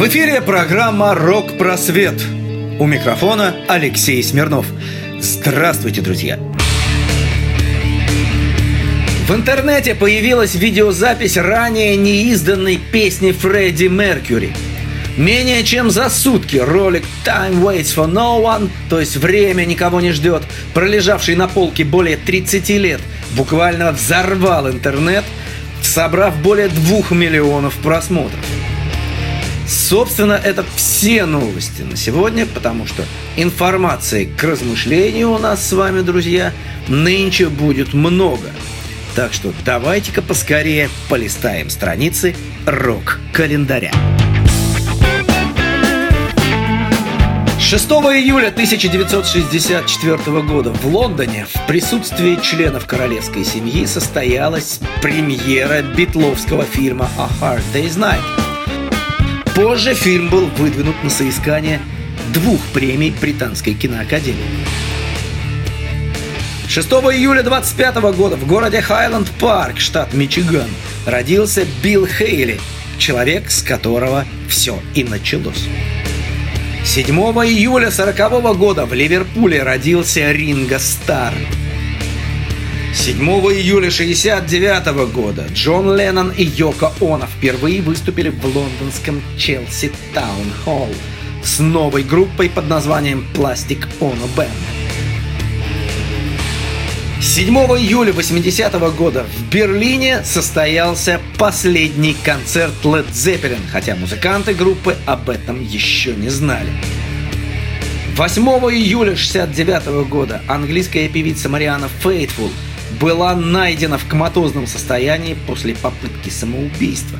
В эфире программа «Рок-просвет». У микрофона Алексей Смирнов. Здравствуйте, друзья! В интернете появилась видеозапись ранее неизданной песни Фредди Меркьюри. Менее чем за сутки ролик «Time waits for no one», то есть «Время никого не ждет», пролежавший на полке более 30 лет, буквально взорвал интернет, собрав более двух миллионов просмотров. Собственно, это все новости на сегодня, потому что информации к размышлению у нас с вами, друзья, нынче будет много. Так что давайте-ка поскорее полистаем страницы рок-календаря. 6 июля 1964 года в Лондоне в присутствии членов королевской семьи состоялась премьера битловского фильма «A Hard Day's Night», Позже фильм был выдвинут на соискание двух премий Британской киноакадемии. 6 июля 25 года в городе Хайленд Парк, штат Мичиган, родился Билл Хейли, человек, с которого все и началось. 7 июля 40 года в Ливерпуле родился Ринго Стар – 7 июля 1969 года Джон Леннон и Йоко Оно впервые выступили в лондонском Челси Таун Холл с новой группой под названием Plastic Ono Band. 7 июля 80 -го года в Берлине состоялся последний концерт Led Zeppelin, хотя музыканты группы об этом еще не знали. 8 июля 69 -го года английская певица Мариана Фейтфул – была найдена в коматозном состоянии после попытки самоубийства.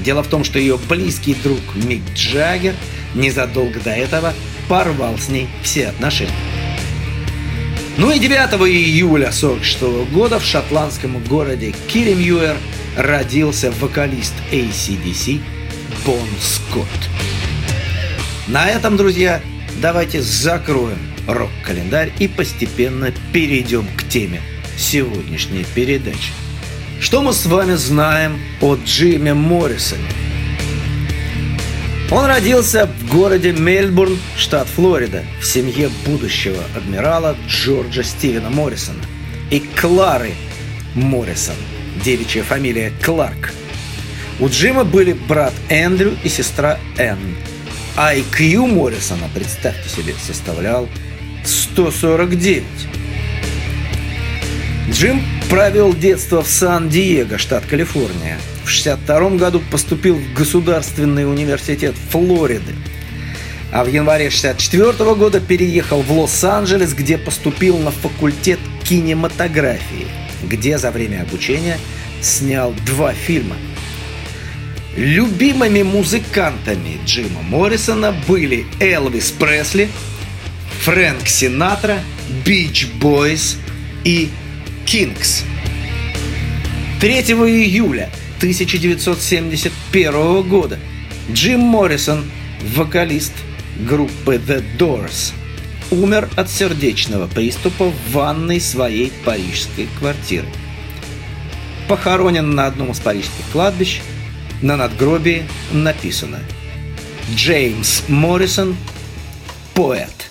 Дело в том, что ее близкий друг Мик Джаггер незадолго до этого порвал с ней все отношения. Ну и 9 июля 1946 года в шотландском городе Киримьюэр родился вокалист ACDC Бон Скотт. На этом, друзья, давайте закроем рок-календарь и постепенно перейдем к теме сегодняшней передачи. Что мы с вами знаем о Джиме Моррисоне? Он родился в городе Мельбурн, штат Флорида, в семье будущего адмирала Джорджа Стивена Моррисона и Клары Моррисон, девичья фамилия Кларк. У Джима были брат Эндрю и сестра Энн. IQ Моррисона, представьте себе, составлял 149. Джим провел детство в Сан-Диего, штат Калифорния. В 1962 году поступил в Государственный университет Флориды. А в январе 1964 года переехал в Лос-Анджелес, где поступил на факультет кинематографии, где за время обучения снял два фильма. Любимыми музыкантами Джима Моррисона были Элвис Пресли, Фрэнк Синатра, Бич Бойс и Кингс. 3 июля 1971 года Джим Моррисон, вокалист группы The Doors, умер от сердечного приступа в ванной своей парижской квартиры. Похоронен на одном из парижских кладбищ, на надгробии написано «Джеймс Моррисон, поэт».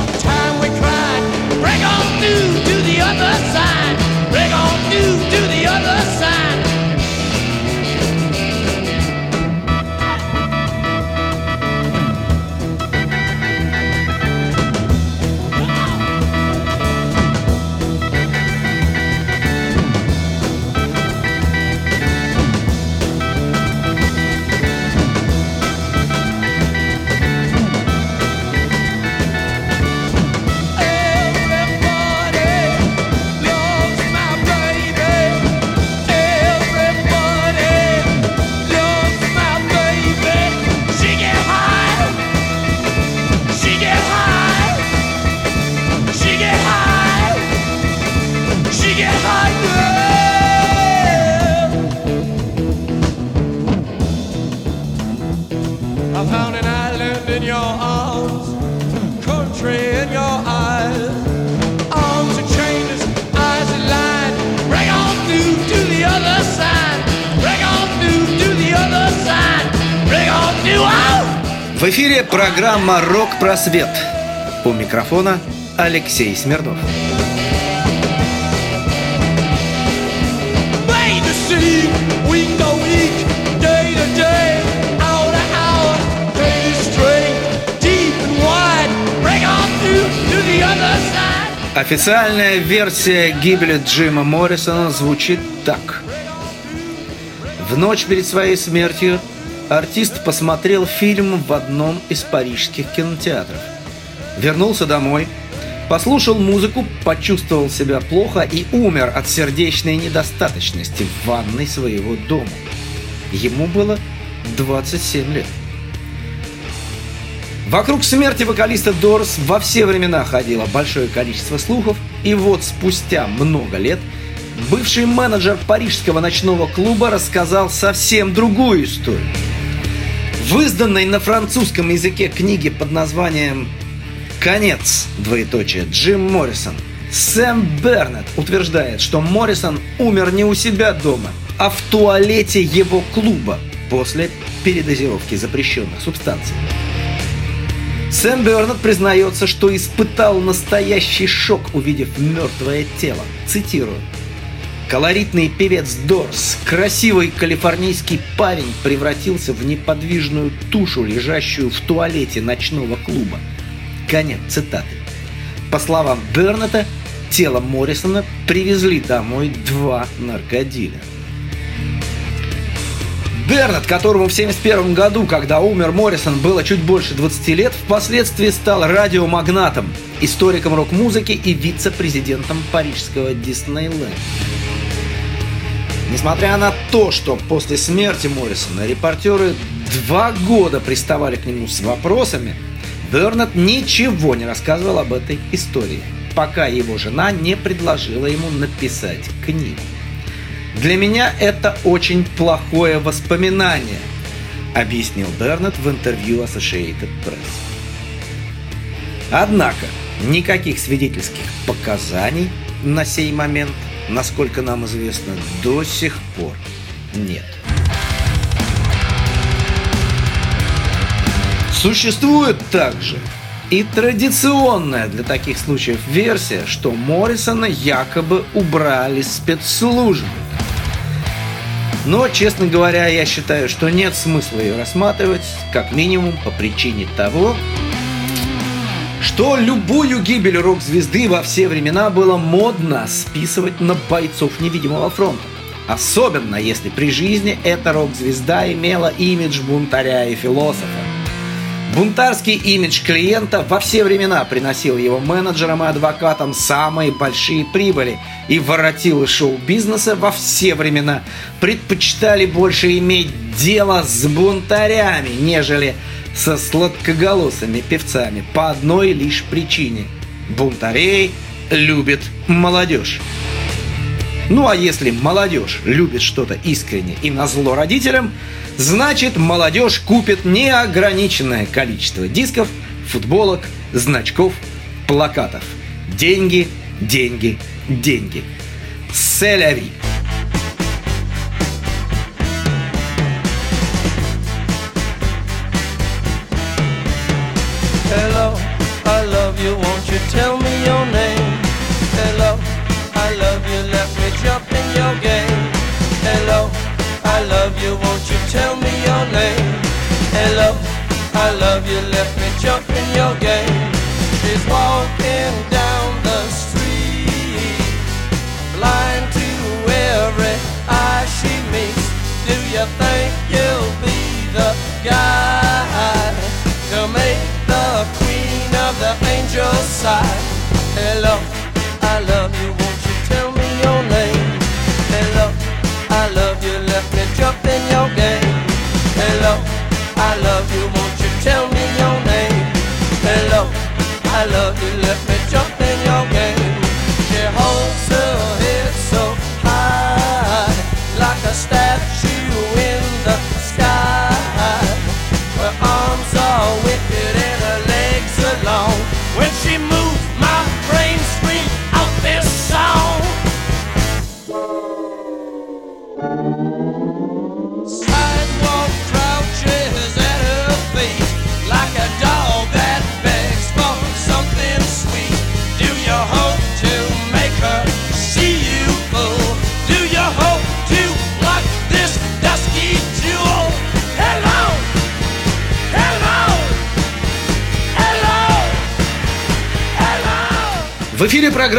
through to the other side. Break on through to the other side. В эфире программа «Рок-просвет». У микрофона Алексей Смирнов. Официальная версия гибели Джима Моррисона звучит так. В ночь перед своей смертью артист посмотрел фильм в одном из парижских кинотеатров. Вернулся домой, послушал музыку, почувствовал себя плохо и умер от сердечной недостаточности в ванной своего дома. Ему было 27 лет. Вокруг смерти вокалиста Дорс во все времена ходило большое количество слухов, и вот спустя много лет бывший менеджер парижского ночного клуба рассказал совсем другую историю. В изданной на французском языке книге под названием «Конец», двоеточие, Джим Моррисон, Сэм Бернет утверждает, что Моррисон умер не у себя дома, а в туалете его клуба после передозировки запрещенных субстанций. Сэм Бернет признается, что испытал настоящий шок, увидев мертвое тело. Цитирую. Колоритный певец Дорс, красивый калифорнийский парень превратился в неподвижную тушу, лежащую в туалете ночного клуба. Конец цитаты. По словам Бернета, тело Моррисона привезли домой два наркодилера. Бернет, которому в 1971 году, когда умер Моррисон, было чуть больше 20 лет, впоследствии стал радиомагнатом, историком рок-музыки и вице-президентом парижского Диснейленда. Несмотря на то, что после смерти Моррисона репортеры два года приставали к нему с вопросами, Бернет ничего не рассказывал об этой истории, пока его жена не предложила ему написать книгу. Для меня это очень плохое воспоминание, объяснил Бернет в интервью Associated Press. Однако, никаких свидетельских показаний на сей момент, насколько нам известно, до сих пор нет. Существует также и традиционная для таких случаев версия, что Моррисона якобы убрали спецслужбы. Но, честно говоря, я считаю, что нет смысла ее рассматривать, как минимум по причине того, что любую гибель рок-звезды во все времена было модно списывать на бойцов невидимого фронта. Особенно, если при жизни эта рок-звезда имела имидж бунтаря и философа. Бунтарский имидж клиента во все времена приносил его менеджерам и адвокатам самые большие прибыли, и воротилы шоу-бизнеса во все времена предпочитали больше иметь дело с бунтарями, нежели со сладкоголосыми певцами по одной лишь причине. Бунтарей любит молодежь. Ну а если молодежь любит что-то искренне и на зло родителям, значит молодежь купит неограниченное количество дисков, футболок, значков, плакатов. Деньги, деньги, деньги. Селяви. I love you, let me jump in your game. She's walking down the street, blind to every eye she meets. Do you think you'll be the guy to make the queen of the angels sigh? Hello,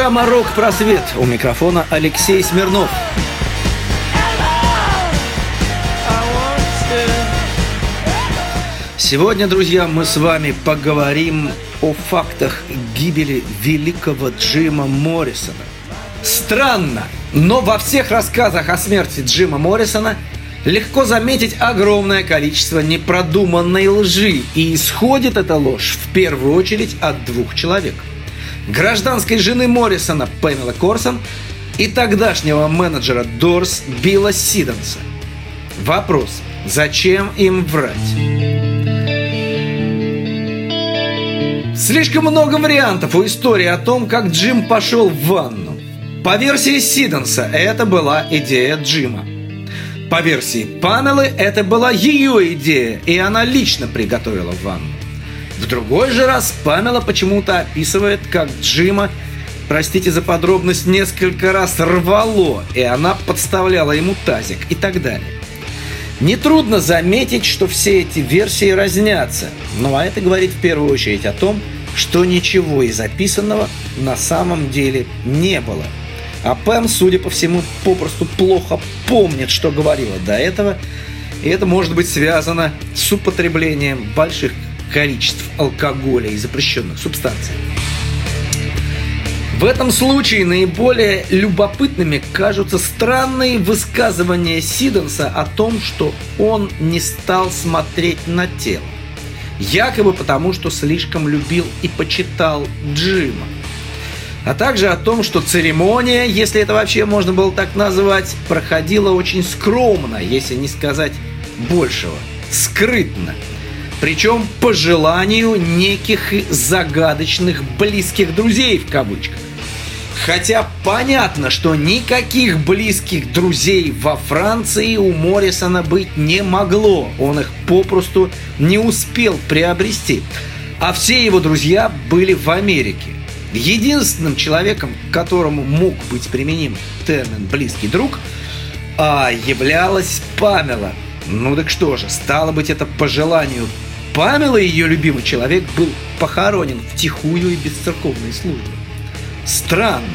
программа «Рок-просвет». У микрофона Алексей Смирнов. Сегодня, друзья, мы с вами поговорим о фактах гибели великого Джима Моррисона. Странно, но во всех рассказах о смерти Джима Моррисона легко заметить огромное количество непродуманной лжи, и исходит эта ложь в первую очередь от двух человек. Гражданской жены Моррисона Памела Корсон и тогдашнего менеджера Дорс Билла Сиденса. Вопрос, зачем им врать? Слишком много вариантов у истории о том, как Джим пошел в ванну. По версии Сиденса, это была идея Джима. По версии Памелы, это была ее идея, и она лично приготовила ванну. В другой же раз Памела почему-то описывает, как Джима, простите за подробность, несколько раз рвало, и она подставляла ему тазик и так далее. Нетрудно заметить, что все эти версии разнятся, ну а это говорит в первую очередь о том, что ничего из записанного на самом деле не было. А Пэм, судя по всему, попросту плохо помнит, что говорила до этого, и это может быть связано с употреблением больших количеств алкоголя и запрещенных субстанций. В этом случае наиболее любопытными кажутся странные высказывания Сиденса о том, что он не стал смотреть на тело. Якобы потому, что слишком любил и почитал Джима. А также о том, что церемония, если это вообще можно было так назвать, проходила очень скромно, если не сказать большего, скрытно. Причем по желанию неких загадочных близких друзей в кавычках. Хотя понятно, что никаких близких друзей во Франции у Моррисона быть не могло. Он их попросту не успел приобрести. А все его друзья были в Америке. Единственным человеком, которому мог быть применим термин «близкий друг», а являлась Памела. Ну так что же, стало быть, это по желанию Памела, ее любимый человек, был похоронен в тихую и без церковной. Странно.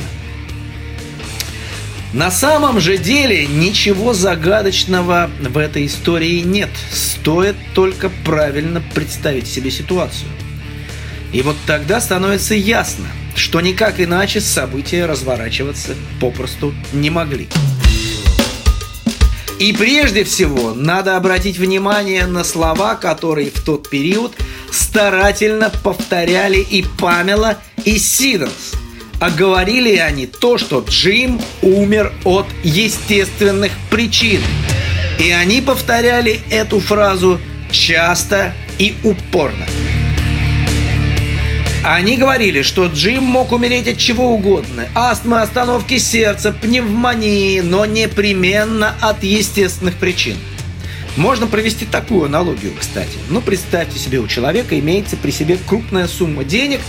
На самом же деле ничего загадочного в этой истории нет. Стоит только правильно представить себе ситуацию. И вот тогда становится ясно, что никак иначе события разворачиваться попросту не могли. И прежде всего надо обратить внимание на слова, которые в период старательно повторяли и Памела, и Сиденс – а говорили они то, что Джим умер от естественных причин. И они повторяли эту фразу часто и упорно. Они говорили, что Джим мог умереть от чего угодно. Астмы, остановки сердца, пневмонии, но непременно от естественных причин. Можно провести такую аналогию, кстати. Ну, представьте себе, у человека имеется при себе крупная сумма денег,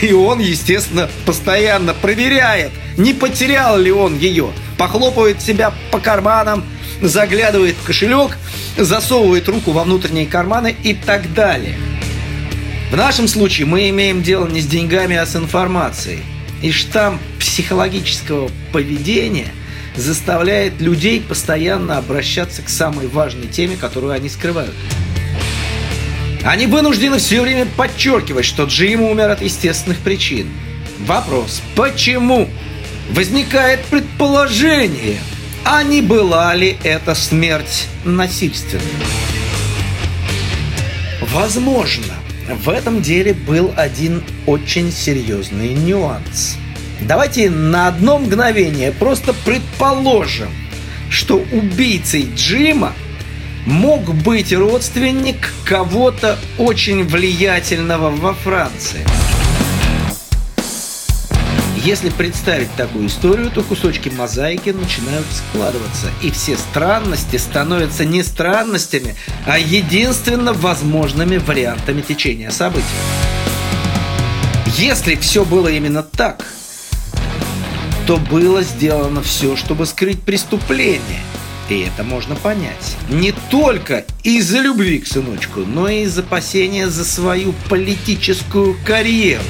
и он, естественно, постоянно проверяет, не потерял ли он ее. Похлопывает себя по карманам, заглядывает в кошелек, засовывает руку во внутренние карманы и так далее. В нашем случае мы имеем дело не с деньгами, а с информацией. И штамп психологического поведения заставляет людей постоянно обращаться к самой важной теме, которую они скрывают. Они вынуждены все время подчеркивать, что Джим умер от естественных причин. Вопрос, почему? Возникает предположение, а не была ли эта смерть насильственной? Возможно, в этом деле был один очень серьезный нюанс. Давайте на одно мгновение просто предположим, что убийцей Джима мог быть родственник кого-то очень влиятельного во Франции. Если представить такую историю, то кусочки мозаики начинают складываться, и все странности становятся не странностями, а единственно возможными вариантами течения событий. Если все было именно так, то было сделано все, чтобы скрыть преступление – и это можно понять. Не только из-за любви к сыночку, но и из опасения за свою политическую карьеру.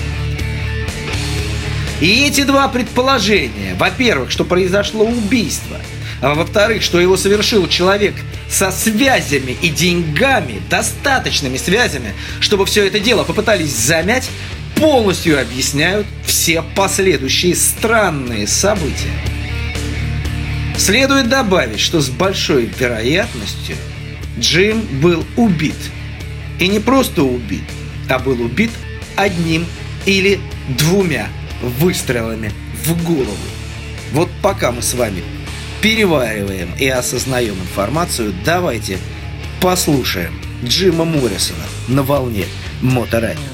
И эти два предположения, во-первых, что произошло убийство, а во-вторых, что его совершил человек со связями и деньгами, достаточными связями, чтобы все это дело попытались замять, полностью объясняют все последующие странные события. Следует добавить, что с большой вероятностью Джим был убит. И не просто убит, а был убит одним или двумя выстрелами в голову. Вот пока мы с вами перевариваем и осознаем информацию, давайте послушаем Джима Моррисона на волне Моторадио.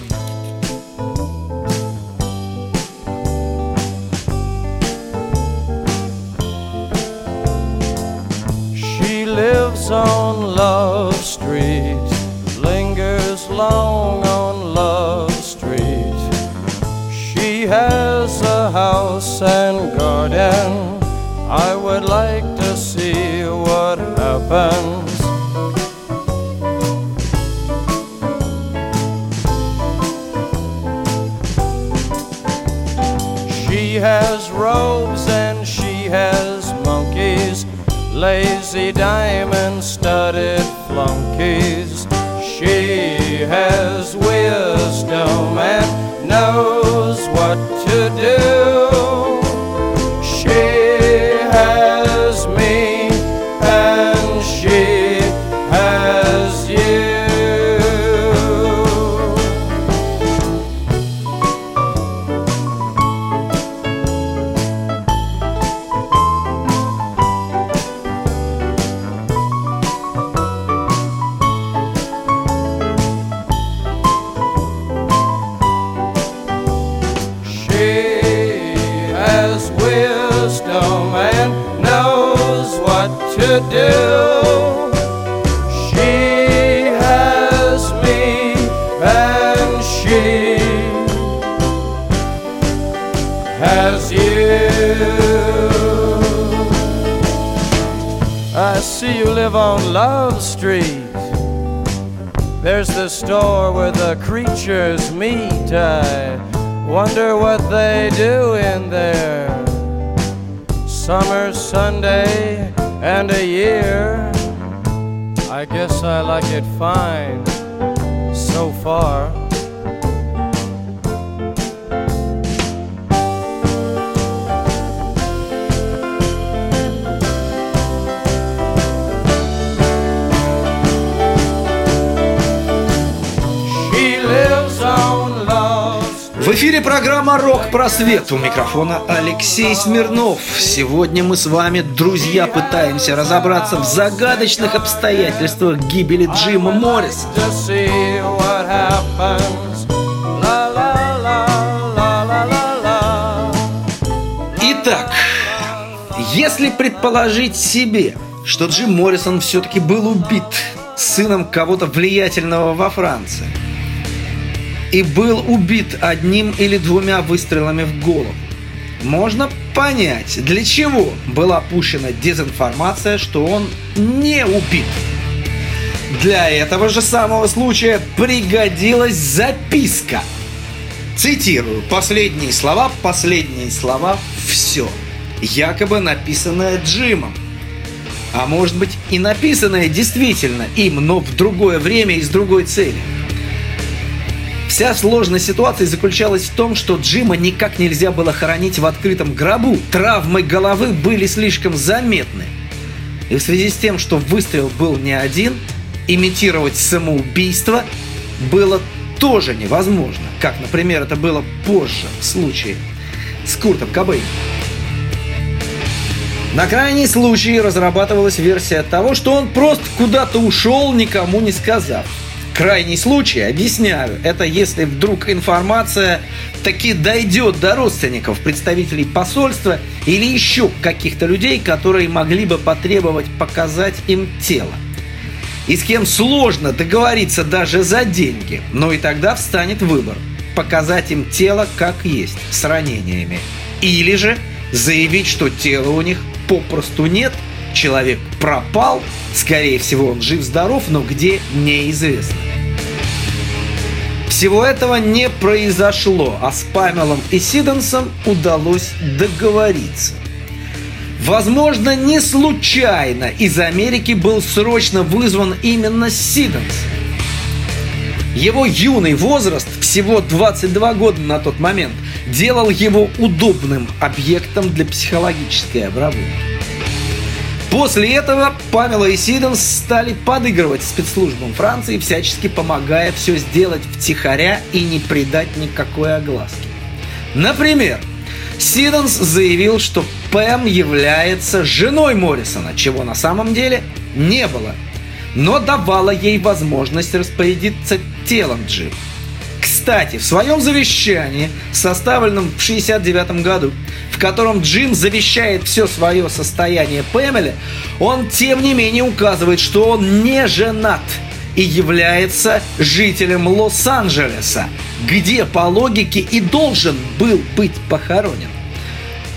Street, lingers long on Love Street. She has a house and garden. I would like to see what happens. She has robes and she has monkeys lazy diamond studded flunkies. She has wisdom and I guess I like it fine so far. В эфире программа «Рок-просвет». У микрофона Алексей Смирнов. Сегодня мы с вами, друзья, пытаемся разобраться в загадочных обстоятельствах гибели Джима Морриса. Итак, если предположить себе, что Джим Моррисон все-таки был убит сыном кого-то влиятельного во Франции и был убит одним или двумя выстрелами в голову, можно понять, для чего была пущена дезинформация, что он не убит. Для этого же самого случая пригодилась записка. Цитирую последние слова, последние слова, все. Якобы написанное Джимом. А может быть и написанное действительно им, но в другое время и с другой целью. Вся сложность ситуации заключалась в том, что Джима никак нельзя было хоронить в открытом гробу. Травмы головы были слишком заметны. И в связи с тем, что выстрел был не один, имитировать самоубийство было тоже невозможно. Как, например, это было позже в случае с Куртом Кобейном. На крайний случай разрабатывалась версия того, что он просто куда-то ушел, никому не сказав. Крайний случай, объясняю, это если вдруг информация таки дойдет до родственников, представителей посольства или еще каких-то людей, которые могли бы потребовать показать им тело. И с кем сложно договориться даже за деньги, но и тогда встанет выбор – показать им тело как есть, с ранениями. Или же заявить, что тела у них попросту нет, человек пропал, скорее всего он жив-здоров, но где – неизвестно. Всего этого не произошло, а с Памелом и Сиденсом удалось договориться. Возможно, не случайно из Америки был срочно вызван именно Сиденс. Его юный возраст, всего 22 года на тот момент, делал его удобным объектом для психологической обработки. После этого Памела и Сиденс стали подыгрывать спецслужбам Франции, всячески помогая все сделать втихаря и не придать никакой огласки. Например, Сиденс заявил, что Пэм является женой Моррисона, чего на самом деле не было, но давала ей возможность распорядиться телом Джима. Кстати, в своем завещании, составленном в 1969 году, в котором Джим завещает все свое состояние Пэмеле, он тем не менее указывает, что он не женат и является жителем Лос-Анджелеса, где по логике и должен был быть похоронен.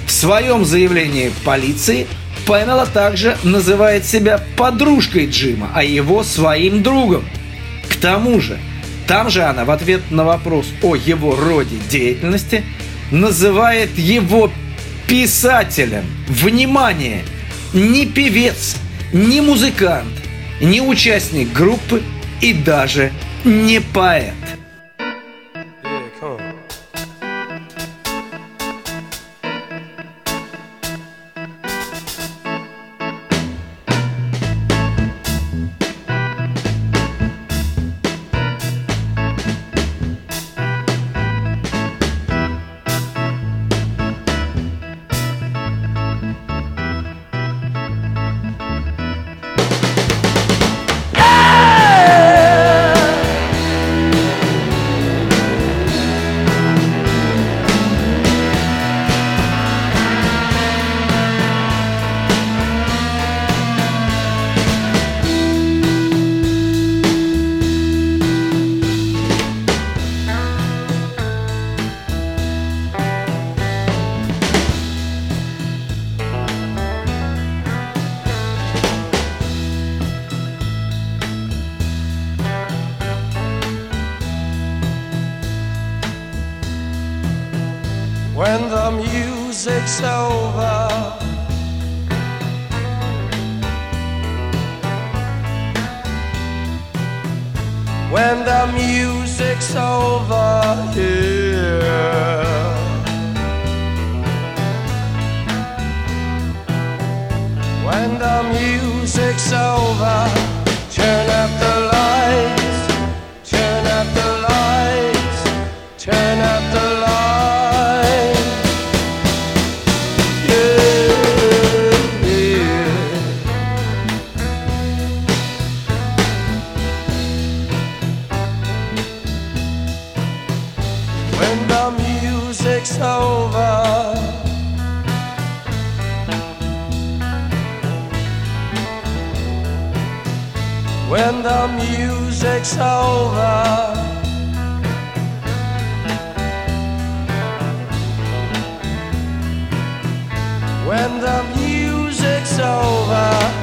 В своем заявлении полиции Памела также называет себя подружкой Джима, а его своим другом. К тому же, там же она в ответ на вопрос о его роде деятельности называет его писателем. Внимание! Не певец, не музыкант, не участник группы и даже не поэт. When the music's over. When the music's over,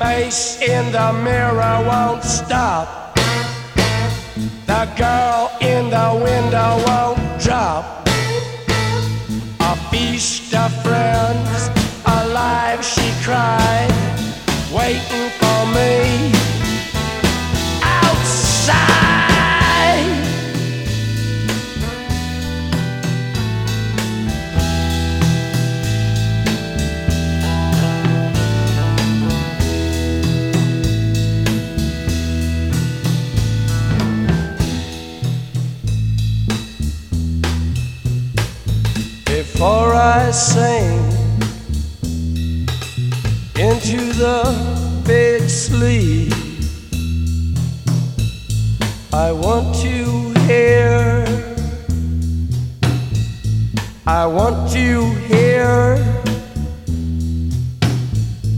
Face in the mirror won't stop. The girl in the window won't drop. A feast of friends, alive she cried, waiting for me Before I sing into the big sleep, I want to hear. I want to hear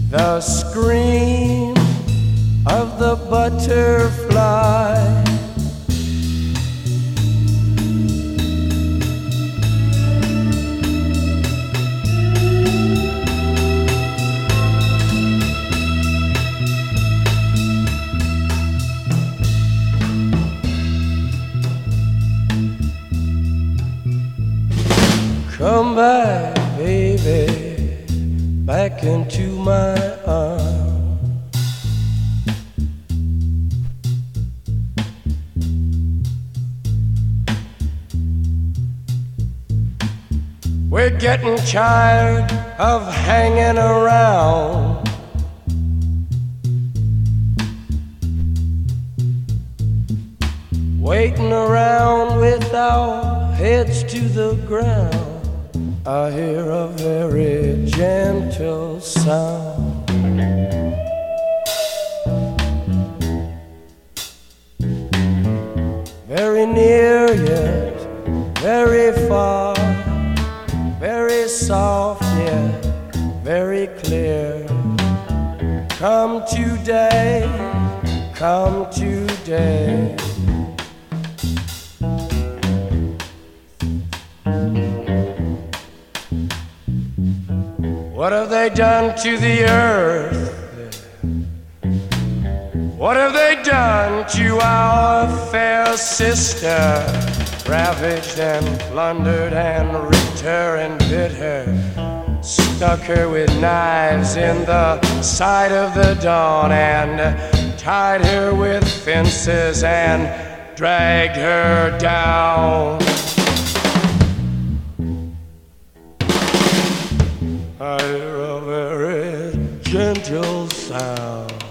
the scream of the butterfly. Back, baby, back into my arms. We're getting tired of hanging around. Waiting around with our heads to the ground. I hear a very gentle sound. Very near yet very far, very soft yet very clear. Come today, come today. What have they done to the earth? What have they done to our fair sister? Ravaged and plundered and ripped her and bit her. Stuck her with knives in the side of the dawn and tied her with fences and dragged her down. I hear a very gentle sound.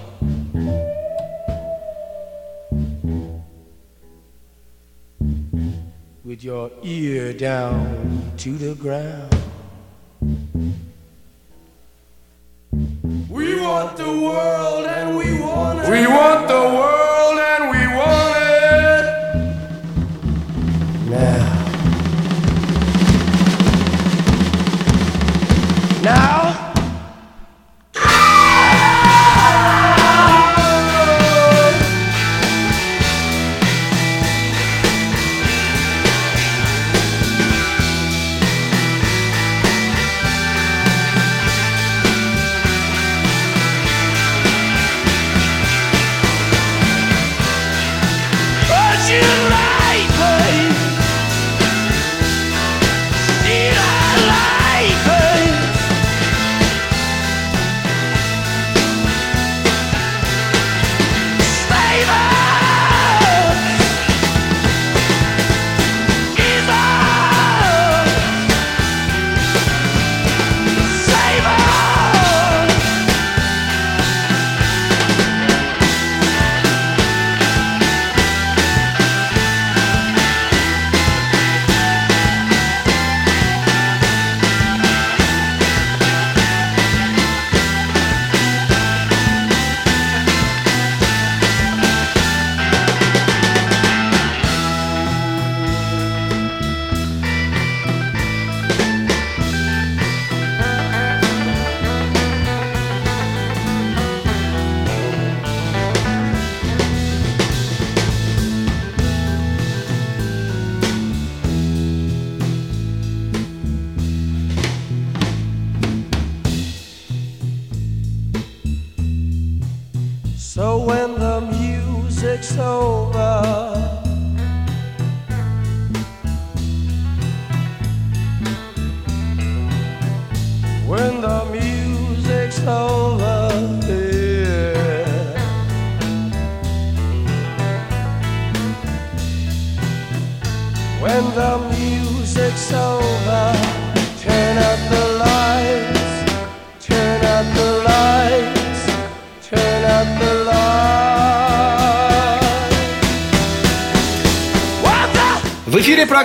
With your ear down to the ground.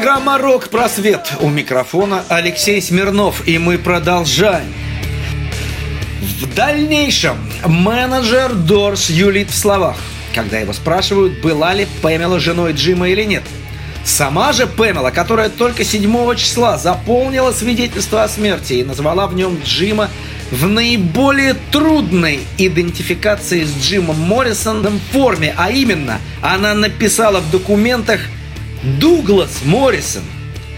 Программа «Рок Просвет». У микрофона Алексей Смирнов, и мы продолжаем. В дальнейшем менеджер Дорс юлит в словах, когда его спрашивают, была ли Пэмела женой Джима или нет. Сама же Пэмела, которая только 7 числа заполнила свидетельство о смерти и назвала в нем Джима в наиболее трудной идентификации с Джимом Моррисоном форме, а именно, она написала в документах Дуглас Моррисон.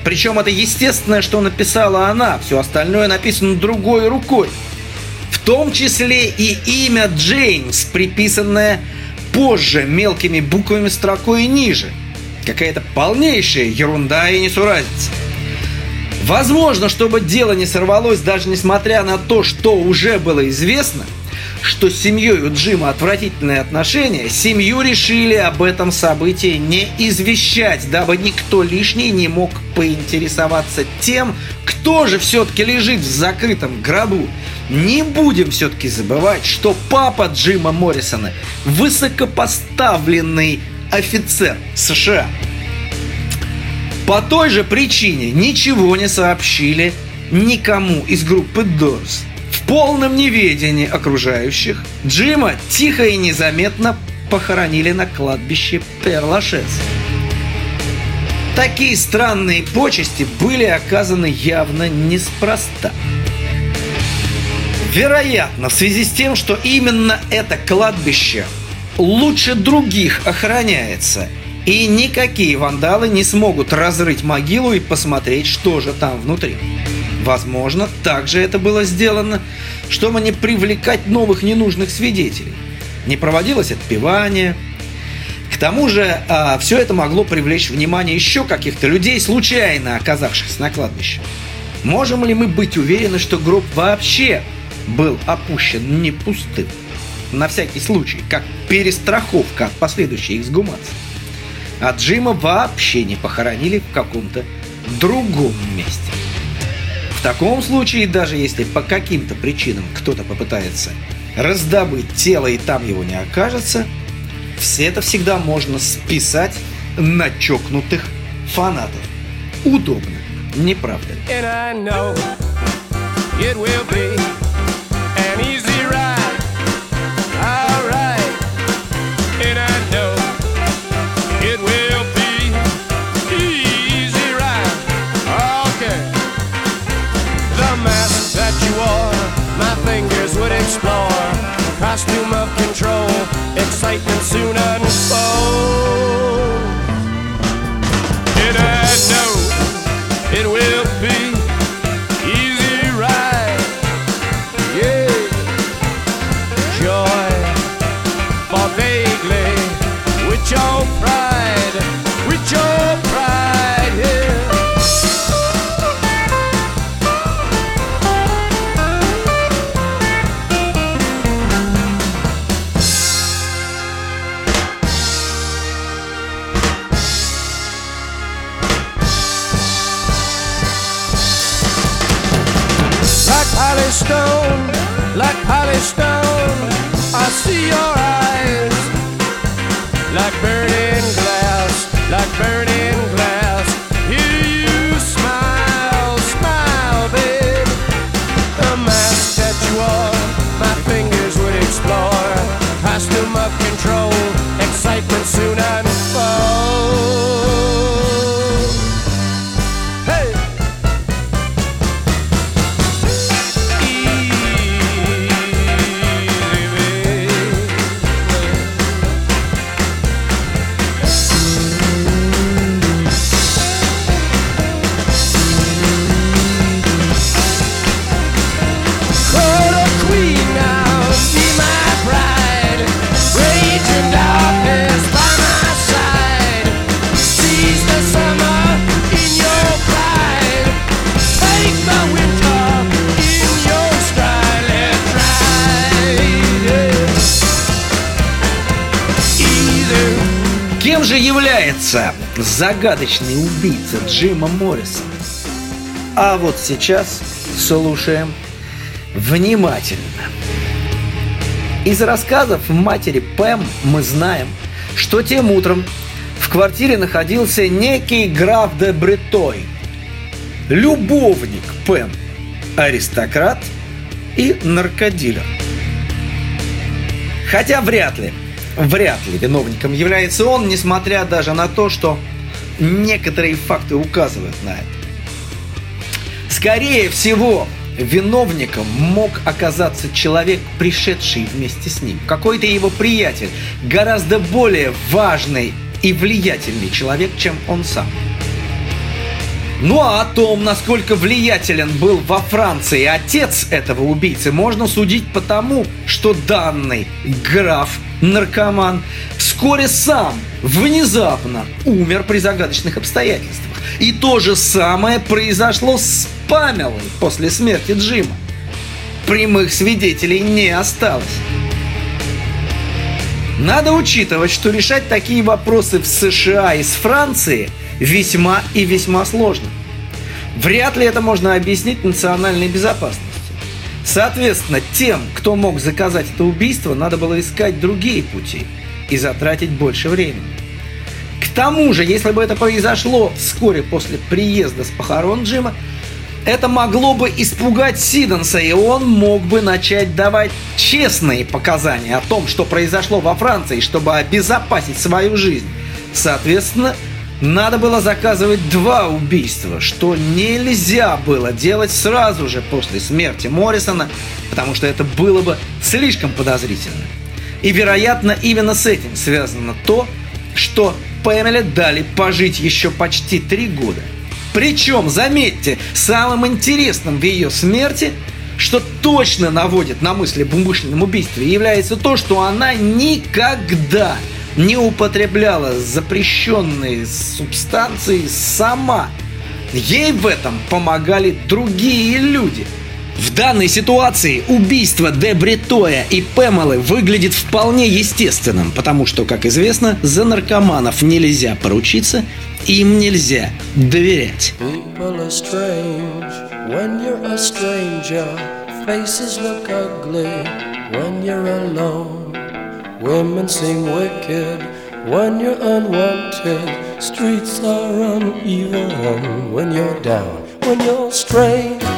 Причем это естественное, что написала она, все остальное написано другой рукой. В том числе и имя Джеймс, приписанное позже мелкими буквами строкой ниже. Какая-то полнейшая ерунда и несуразица. Возможно, чтобы дело не сорвалось, даже несмотря на то, что уже было известно, что с семьей у Джима отвратительные отношения, семью решили об этом событии не извещать, дабы никто лишний не мог поинтересоваться тем, кто же все-таки лежит в закрытом гробу. Не будем все-таки забывать, что папа Джима Моррисона – высокопоставленный офицер США. По той же причине ничего не сообщили никому из группы Doors. Полном неведении окружающих Джима тихо и незаметно похоронили на кладбище Перлашес. Такие странные почести были оказаны явно неспроста. Вероятно, в связи с тем, что именно это кладбище лучше других охраняется, и никакие вандалы не смогут разрыть могилу и посмотреть, что же там внутри. Возможно, также это было сделано, чтобы не привлекать новых ненужных свидетелей. Не проводилось отпевание. К тому же, а, все это могло привлечь внимание еще каких-то людей, случайно оказавшихся на кладбище. Можем ли мы быть уверены, что гроб вообще был опущен не пустым? На всякий случай, как перестраховка от последующей эксгумации. А Джима вообще не похоронили в каком-то другом месте. В таком случае, даже если по каким-то причинам кто-то попытается раздобыть тело и там его не окажется, все это всегда можно списать на чокнутых фанатов. Удобно, не правда ли? Explore. Costume of control, excitement soon unfolds. And I know it will является загадочный убийца Джима Моррисона? А вот сейчас слушаем внимательно. Из рассказов матери Пэм мы знаем, что тем утром в квартире находился некий граф де Бретой, любовник Пэм, аристократ и наркодилер. Хотя вряд ли, вряд ли виновником является он, несмотря даже на то, что некоторые факты указывают на это. Скорее всего, виновником мог оказаться человек, пришедший вместе с ним. Какой-то его приятель, гораздо более важный и влиятельный человек, чем он сам. Ну а о том, насколько влиятелен был во Франции отец этого убийцы, можно судить потому, что данный граф, наркоман, вскоре сам внезапно умер при загадочных обстоятельствах. И то же самое произошло с Памелой после смерти Джима. Прямых свидетелей не осталось. Надо учитывать, что решать такие вопросы в США и с Франции весьма и весьма сложно. Вряд ли это можно объяснить национальной безопасностью. Соответственно, тем, кто мог заказать это убийство, надо было искать другие пути и затратить больше времени. К тому же, если бы это произошло вскоре после приезда с похорон Джима, это могло бы испугать Сиденса, и он мог бы начать давать честные показания о том, что произошло во Франции, чтобы обезопасить свою жизнь. Соответственно, надо было заказывать два убийства, что нельзя было делать сразу же после смерти Моррисона, потому что это было бы слишком подозрительно. И, вероятно, именно с этим связано то, что Пэмеле дали пожить еще почти три года – причем, заметьте, самым интересным в ее смерти, что точно наводит на мысли об умышленном убийстве, является то, что она никогда не употребляла запрещенные субстанции сама. Ей в этом помогали другие люди – в данной ситуации убийство Де Бретоя и Пэмелы выглядит вполне естественным, потому что, как известно, за наркоманов нельзя поручиться, им нельзя доверять. When you're strange.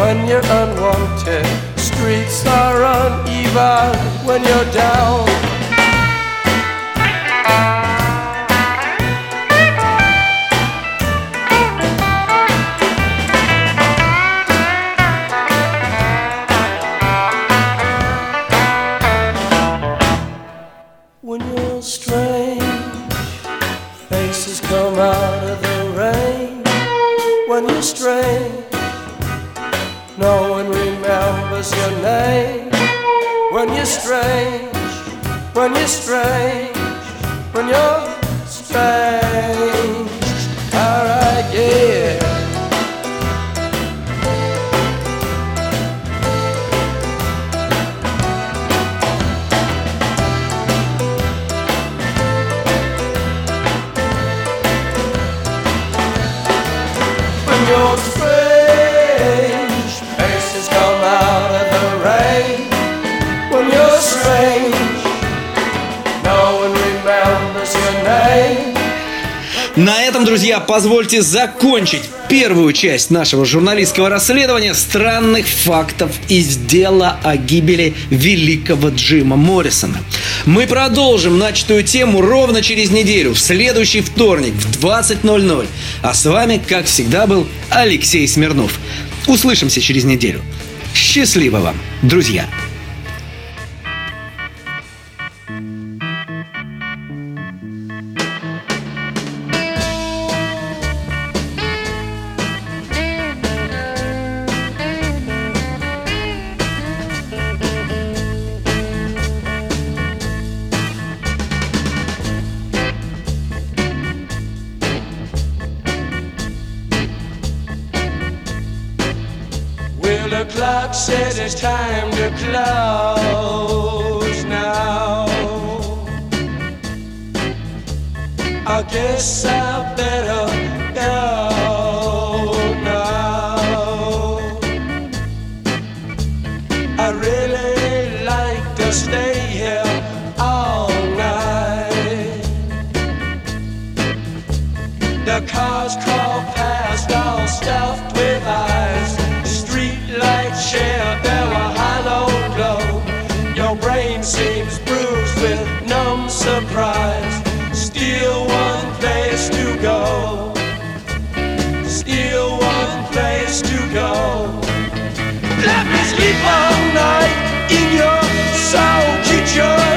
when you're unwanted. Streets are uneven when you're down. Друзья, позвольте закончить первую часть нашего журналистского расследования странных фактов из дела о гибели великого Джима Моррисона. Мы продолжим начатую тему ровно через неделю, в следующий вторник в 20.00. А с вами, как всегда, был Алексей Смирнов. Услышимся через неделю. Счастливо вам, друзья! sure.